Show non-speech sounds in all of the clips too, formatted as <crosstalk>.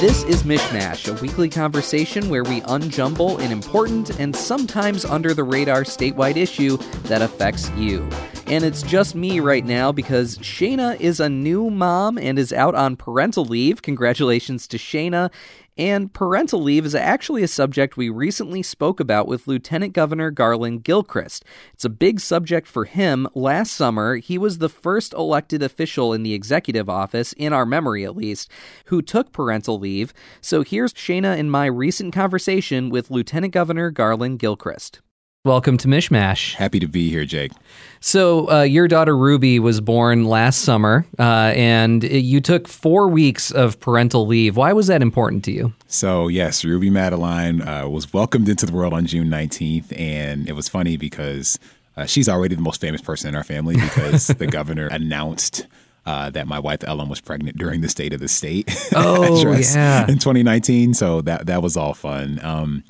This is MichMash, a weekly conversation where we unjumble an important and sometimes under the radar statewide issue that affects you. And it's just me right now because Shayna is a new mom and is out on parental leave. Congratulations to Shayna. And parental leave is actually a subject we recently spoke about with Lieutenant Governor Garlin Gilchrist. It's a big subject for him. Last summer, he was the first elected official in the executive office, in our memory at least, who took parental leave. So here's Shayna in my recent conversation with Lieutenant Governor Garlin Gilchrist. Welcome to MichMash. Happy to be here, Jake. So, uh, your daughter Ruby was born last summer, uh, and you took four weeks of parental leave. Why was that important to you? So, yes, Ruby Madeline uh, was welcomed into the world on June 19th, and it was funny because uh, she's already the most famous person in our family because <laughs> the governor announced. Uh, that my wife Ellen was pregnant during the State of the State <laughs> oh, yeah. in 2019, so that that was all fun. Um,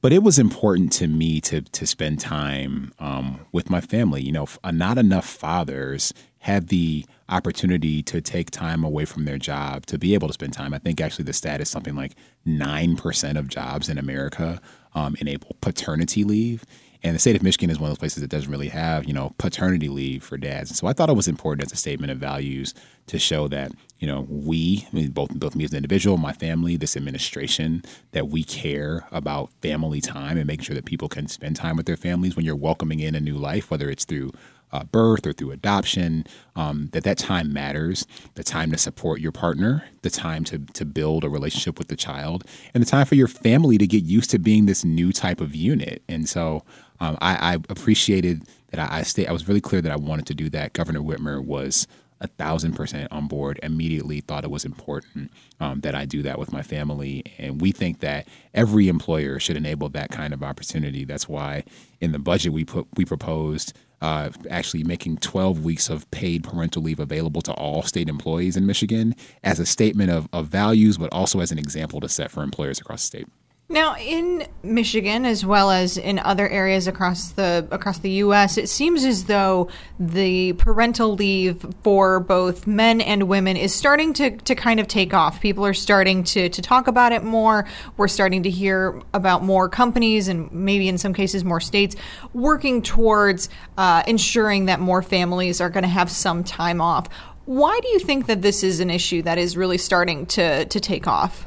but it was important to me to to spend time um, with my family. You know, uh, not enough fathers have the opportunity to take time away from their job to be able to spend time. I think actually the stat is something like nine percent of jobs in America um, enable paternity leave. And the state of Michigan is one of those places that doesn't really have, you know, paternity leave for dads. So I thought it was important as a statement of values to show that, you know, we, I mean, both both me as an individual, my family, this administration, that we care about family time and making sure that people can spend time with their families when you're welcoming in a new life, whether it's through uh, birth or through adoption, um, that that time matters. The time to support your partner, the time to to build a relationship with the child, and the time for your family to get used to being this new type of unit. And so, um, I, I, appreciated that I, I stay. I was really clear that I wanted to do that. Governor Whitmer was a thousand percent on board. Immediately thought it was important um, that I do that with my family, and we think that every employer should enable that kind of opportunity. That's why in the budget we put we proposed uh, actually making 12 weeks of paid parental leave available to all state employees in Michigan as a statement of, of values, but also as an example to set for employers across the state. Now, in Michigan, as well as in other areas across the across the U.S., it seems as though the parental leave for both men and women is starting to, to kind of take off. People are starting to, to talk about it more. We're starting to hear about more companies and maybe in some cases more states working towards uh, ensuring that more families are going to have some time off. Why do you think that this is an issue that is really starting to to take off?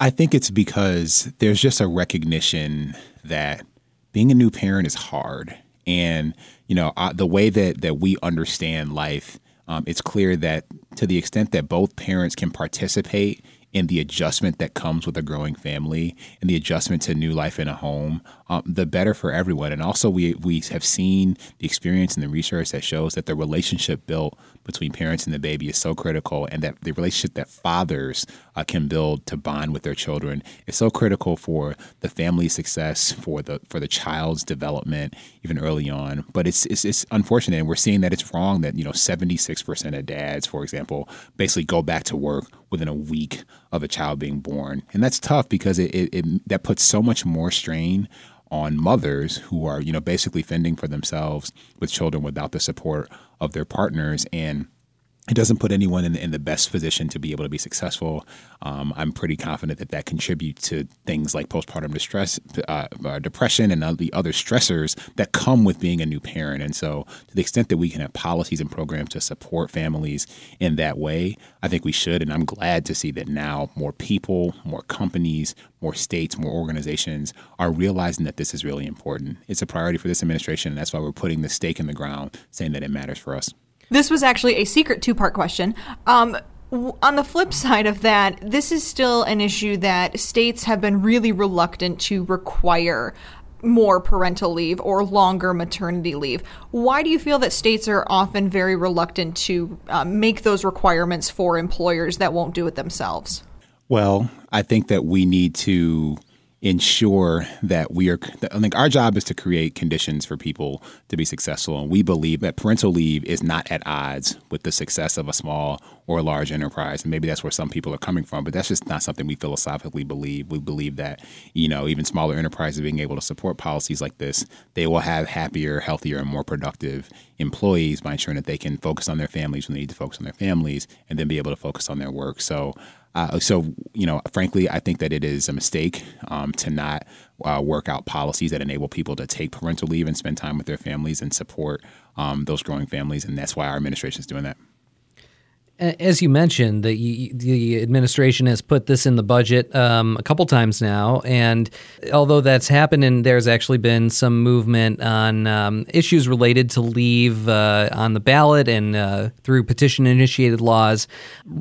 I think it's because there's just a recognition that being a new parent is hard. And, you know, uh, the way that, that we understand life, um, it's clear that to the extent that both parents can participate in the adjustment that comes with a growing family and the adjustment to new life in a home, um, the better for everyone. And also, we we have seen the experience and the research that shows that the relationship built between parents and the baby is so critical, and that the relationship that fathers uh, can build to bond with their children is so critical for the family's success, for the for the child's development, even early on. But it's it's, it's unfortunate, and we're seeing that it's wrong that you know seventy six percent of dads, for example, basically go back to work within a week of a child being born, and that's tough because it, it, it that puts so much more strain on mothers who are, you know, basically fending for themselves with children without the support of their partners. And it doesn't put anyone in, in the best position to be able to be successful. Um, I'm pretty confident that that contributes to things like postpartum distress, uh, uh, depression, and the other stressors that come with being a new parent. And so, to the extent that we can have policies and programs to support families in that way, I think we should. And I'm glad to see that now more people, more companies, more states, more organizations are realizing that this is really important. It's a priority for this administration, and that's why we're putting the stake in the ground, saying that it matters for us. This was actually a secret two part question. Um, on the flip side of that, this is still an issue that states have been really reluctant to require more parental leave or longer maternity leave. Why do you feel that states are often very reluctant to uh, make those requirements for employers that won't do it themselves? Well, I think that we need to ensure that we are I think our job is to create conditions for people to be successful. And we believe that parental leave is not at odds with the success of a small or a large enterprise. And maybe that's where some people are coming from but that's just not something we philosophically believe. We believe that you know even smaller enterprises being able to support policies like this they will have happier healthier and more productive employees by ensuring that they can focus on their families when they need to focus on their families and then be able to focus on their work. So uh, so, you know, frankly, I think that it is a mistake um, to not uh, work out policies that enable people to take parental leave and spend time with their families and support um, those growing families. And that's why our administration is doing that as you mentioned, the the administration has put this in the budget um, a couple times now, and although that's happened, and there's actually been some movement on um, issues related to leave uh, on the ballot and uh, through petition initiated laws,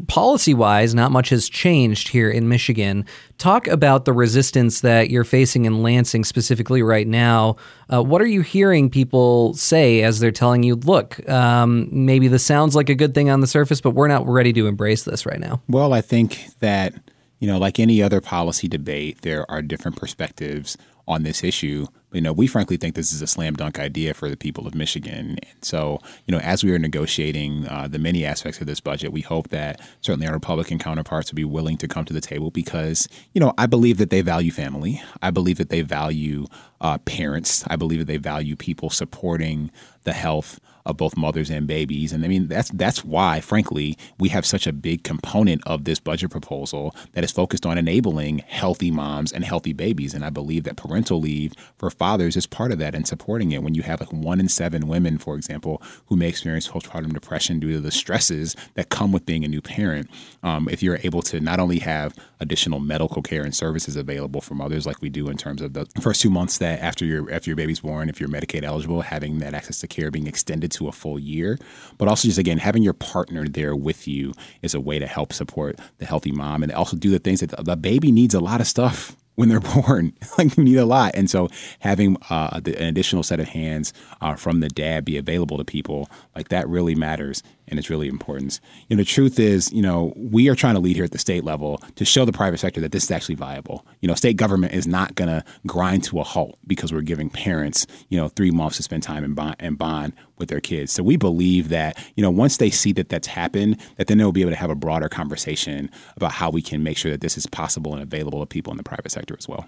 policy wise, not much has changed here in Michigan. Talk about the resistance that you're facing in Lansing specifically right now. Uh, what are you hearing people say as they're telling you, look, um, maybe this sounds like a good thing on the surface, but we're not ready to embrace this right now? Well, I think that, you know, like any other policy debate, there are different perspectives on this issue. You know, we frankly think this is a slam dunk idea for the people of Michigan. And so, you know, as we are negotiating uh, the many aspects of this budget, we hope that certainly our Republican counterparts will be willing to come to the table because, you know, I believe that they value family. I believe that they value uh, parents. I believe that they value people supporting the health of both mothers and babies. And I mean, that's that's why, frankly, we have such a big component of this budget proposal that is focused on enabling healthy moms and healthy babies. And I believe that parental leave for fathers is part of that and supporting it. When you have like one in seven women, for example, who may experience postpartum depression due to the stresses that come with being a new parent, um, if you're able to not only have additional medical care and services available for mothers like we do in terms of the first two months that after your after your baby's born, if you're Medicaid eligible, having that access to care being extended to a full year, but also just again having your partner there with you is a way to help support the healthy mom and also do the things that the baby needs a lot of stuff when they're <laughs> born. <laughs> like you need a lot, and so having uh, the, an additional set of hands uh, from the dad be available to people like that really matters and it's really important. You know, the truth is, you know, we are trying to lead here at the state level to show the private sector that this is actually viable. You know, state government is not going to grind to a halt because we're giving parents, you know, three months to spend time in bond, bond with their kids. So we believe that, you know, once they see that that's happened, that then they'll be able to have a broader conversation about how we can make sure that this is possible and available to people in the private sector as well.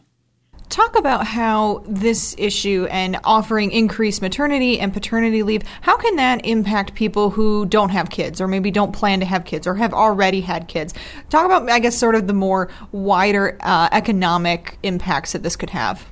Talk about how this issue and offering increased maternity and paternity leave, how can that impact people who don't have kids or maybe don't plan to have kids or have already had kids? Talk about, I guess, sort of the more wider uh, economic impacts that this could have.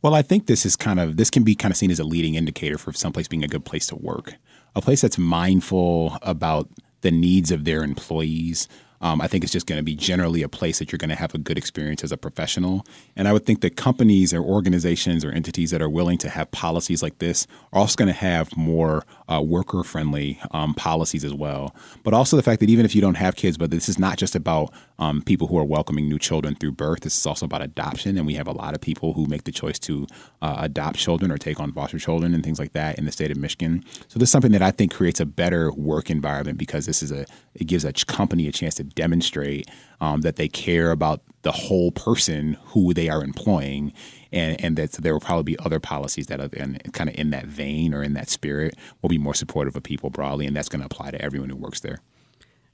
Well, I think this is kind of this can be kind of seen as a leading indicator for someplace being a good place to work, a place that's mindful about the needs of their employees, um, I think it's just going to be generally a place that you're going to have a good experience as a professional. And I would think that companies or organizations or entities that are willing to have policies like this are also going to have more uh, worker friendly um, policies as well. But also the fact that even if you don't have kids, but this is not just about um, people who are welcoming new children through birth, this is also about adoption. And we have a lot of people who make the choice to uh, adopt children or take on foster children and things like that in the state of Michigan. So this is something that I think creates a better work environment because this is a, it gives a company a chance to demonstrate um, that they care about the whole person who they are employing, and and that there will probably be other policies that are in, kind of in that vein or in that spirit will be more supportive of people broadly, and that's going to apply to everyone who works there.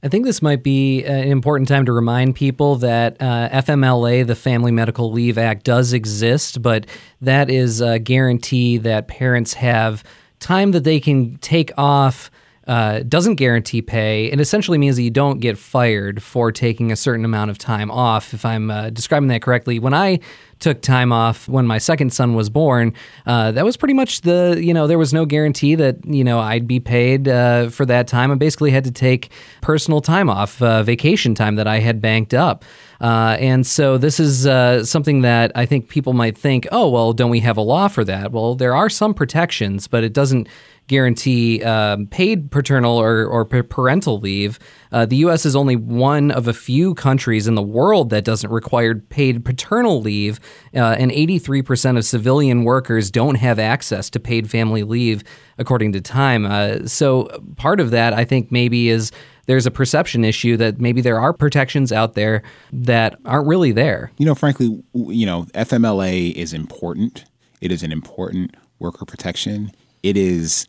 I think this might be an important time to remind people that uh, FMLA, the Family Medical Leave Act, does exist, but that is a guarantee that parents have time that they can take off uh, doesn't guarantee pay. It essentially means that you don't get fired for taking a certain amount of time off, if I'm uh, describing that correctly. When I took time off when my second son was born, uh, that was pretty much the, you know, there was no guarantee that, you know, I'd be paid uh, for that time. I basically had to take personal time off, uh, vacation time that I had banked up. Uh, and so this is uh, something that I think people might think, oh, well, don't we have a law for that? Well, there are some protections, but it doesn't guarantee um, paid paternal or, or parental leave. Uh, the U.S. is only one of a few countries in the world that doesn't require paid paternal leave, uh, and 83% of civilian workers don't have access to paid family leave, according to Time. Uh, so part of that, I think, maybe is there's a perception issue that maybe there are protections out there that aren't really there. You know, frankly, you know, FMLA is important. It is an important worker protection. It is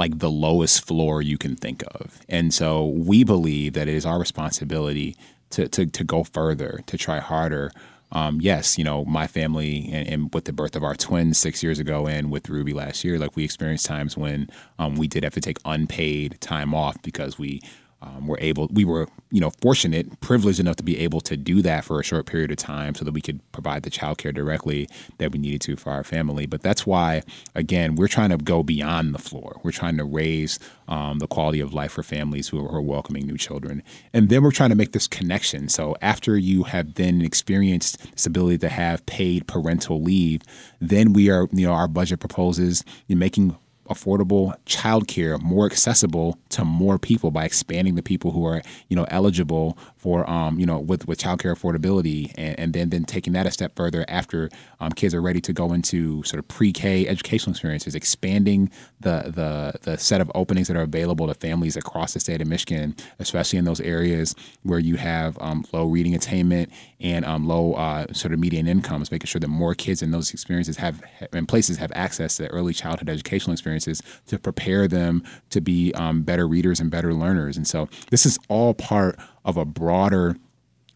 like the lowest floor you can think of. And so we believe that it is our responsibility to, to, to go further, to try harder. Um, yes, you know, my family and, and, with the birth of our twins six years ago and with Ruby last year, like we experienced times when um, we did have to take unpaid time off because we um, were able, we were, you know, fortunate, privileged enough to be able to do that for a short period of time so that we could provide the child care directly that we needed to for our family. But that's why, again, we're trying to go beyond the floor. We're trying to raise um, the quality of life for families who are, welcoming new children. And then we're trying to make this connection. So after you have then experienced this ability to have paid parental leave, then we are, you know, our budget proposes making affordable childcare more accessible to more people by expanding the people who are you know eligible for um, you know with with childcare affordability and, and then then taking that a step further after um, kids are ready to go into sort of pre-K educational experiences, expanding the the the set of openings that are available to families across the state of Michigan, especially in those areas where you have um, low reading attainment and um, low uh, sort of median incomes, making sure that more kids in those experiences have in places have access to early childhood educational experiences to prepare them to be um, better readers and better learners. And so this is all part of a broader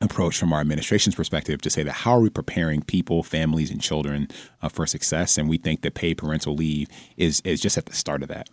approach from our administration's perspective to say that how are we preparing people, families, and children uh, for success? And we think that paid parental leave is is just at the start of that.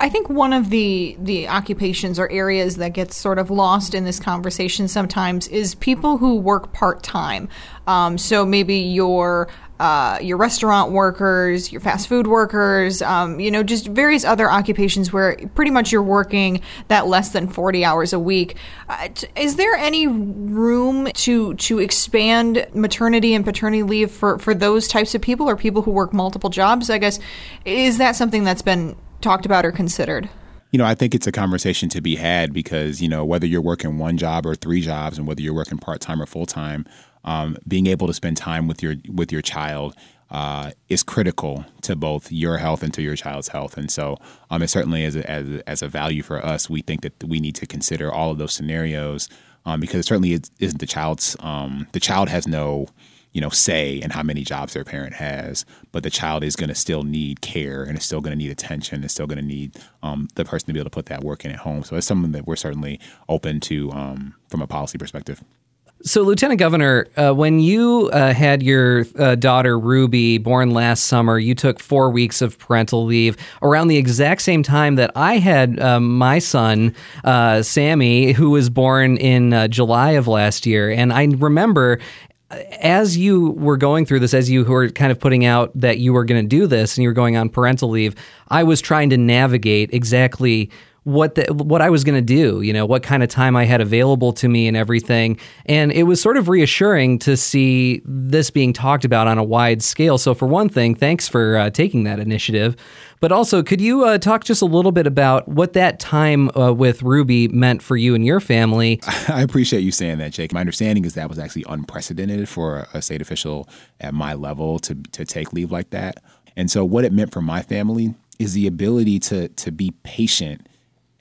I think one of the the occupations or areas that gets sort of lost in this conversation sometimes is people who work part time. Um, so maybe you're uh, your restaurant workers, your fast food workers, um, you know, just various other occupations where pretty much you're working that less than 40 hours a week. Uh, is there any room to to expand maternity and paternity leave for, for those types of people or people who work multiple jobs? I guess, is that something that's been talked about or considered? You know, I think it's a conversation to be had because, you know, whether you're working one job or three jobs and whether you're working part time or full time, um, being able to spend time with your with your child uh, is critical to both your health and to your child's health. And so, um, it certainly as a, as, as a value for us, we think that we need to consider all of those scenarios um, because it certainly is, isn't the child's. Um, the child has no, you know, say in how many jobs their parent has, but the child is going to still need care and is still going to need attention. and still going to need um, the person to be able to put that work in at home. So it's something that we're certainly open to um, from a policy perspective. So, Lieutenant Governor, uh, when you uh, had your uh, daughter Ruby born last summer, you took four weeks of parental leave around the exact same time that I had um, my son, uh, Sammy, who was born in uh, July of last year. And I remember uh, as you were going through this, as you were kind of putting out that you were going to do this and you were going on parental leave, I was trying to navigate exactly what the, what I was going to do, you know, what kind of time I had available to me and everything. And it was sort of reassuring to see this being talked about on a wide scale. So for one thing, thanks for uh, taking that initiative. But also, could you uh, talk just a little bit about what that time uh, with Ruby meant for you and your family? <laughs> I appreciate you saying that, Jake. My understanding is that was actually unprecedented for a state official at my level to to take leave like that. And so, what it meant for my family is the ability to to be patient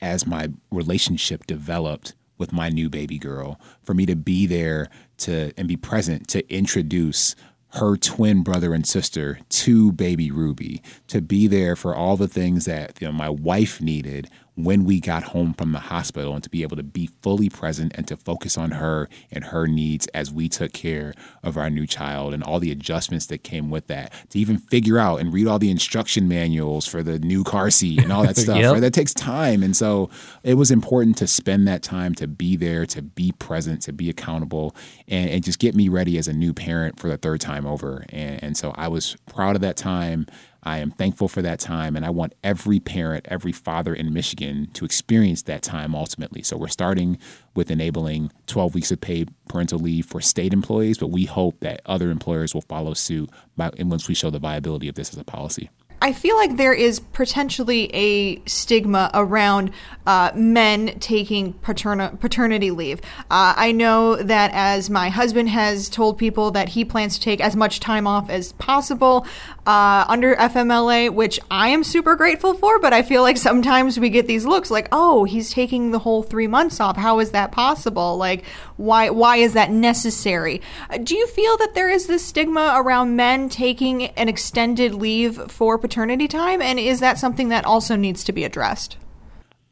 as my relationship developed with my new baby girl, for me to be there to and be present to introduce her twin brother and sister to baby Ruby, to be there for all the things that you know, my wife needed when we got home from the hospital and to be able to be fully present and to focus on her and her needs as we took care of our new child and all the adjustments that came with that to even figure out and read all the instruction manuals for the new car seat and all that <laughs> stuff yep. right? that takes time and so it was important to spend that time to be there to be present to be accountable and, and just get me ready as a new parent for the third time over and, and so i was proud of that time I am thankful for that time, and I want every parent, every father in Michigan to experience that time ultimately. So we're starting with enabling 12 weeks of paid parental leave for state employees, but we hope that other employers will follow suit by, once we show the viability of this as a policy. I feel like there is potentially a stigma around uh, men taking paterna- paternity leave. Uh, I know that as my husband has told people that he plans to take as much time off as possible uh, under FMLA, which I am super grateful for, but I feel like sometimes we get these looks like, oh, he's taking the whole three months off. How is that possible? Like, why, why is that necessary? Uh, do you feel that there is this stigma around men taking an extended leave for paternity time? And is that something that also needs to be addressed?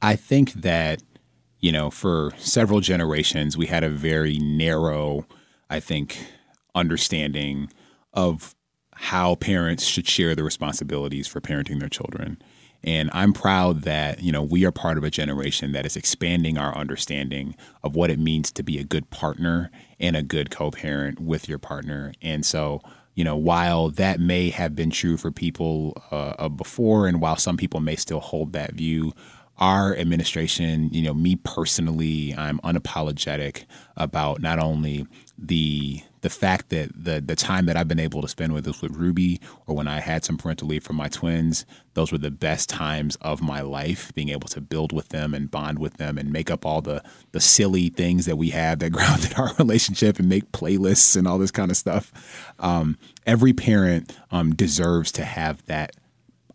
I think that, you know, for several generations, we had a very narrow, I think, understanding of how parents should share the responsibilities for parenting their children. And I'm proud that, you know, we are part of a generation that is expanding our understanding of what it means to be a good partner and a good co parent with your partner. And so, you know, while that may have been true for people uh, before, and while some people may still hold that view, our administration, you know, me personally, I'm unapologetic about not only the the fact that the the time that I've been able to spend with this with Ruby or when I had some parental leave from my twins, those were the best times of my life, being able to build with them and bond with them and make up all the the silly things that we have that <laughs> grounded our relationship and make playlists and all this kind of stuff. Um, every parent um, deserves to have that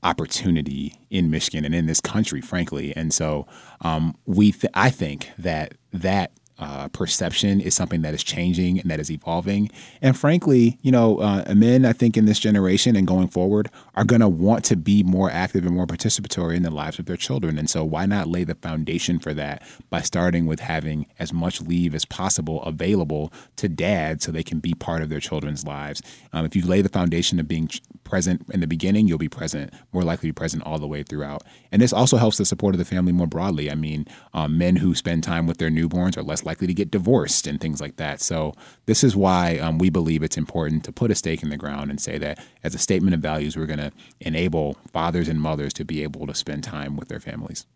opportunity in Michigan and in this country, frankly. And so um, we, th- I think that that uh, perception is something that is changing and that is evolving. And frankly, you know, uh, men, I think in this generation and going forward, are going to want to be more active and more participatory in the lives of their children. And so, why not lay the foundation for that by starting with having as much leave as possible available to dad so they can be part of their children's lives? Um, if you lay the foundation of being present in the beginning, you'll be present, more likely to be present all the way throughout. And this also helps the support of the family more broadly. I mean, um, men who spend time with their newborns are less likely to get divorced and things like that. So, this is why um, we believe it's important to put a stake in the ground and say that as a statement of values, we're going to enable fathers and mothers to be able to spend time with their families.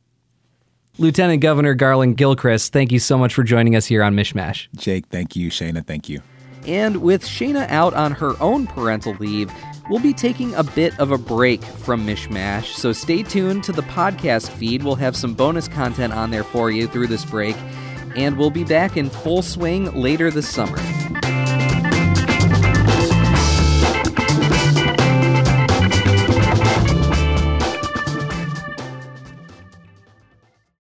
Lieutenant Governor Garlin Gilchrist, thank you so much for joining us here on MichMash. Jake, thank you. Shayna, thank you. And with Shayna out on her own parental leave, we'll be taking a bit of a break from MichMash, so stay tuned to the podcast feed. We'll have some bonus content on there for you through this break and we'll be back in full swing later this summer.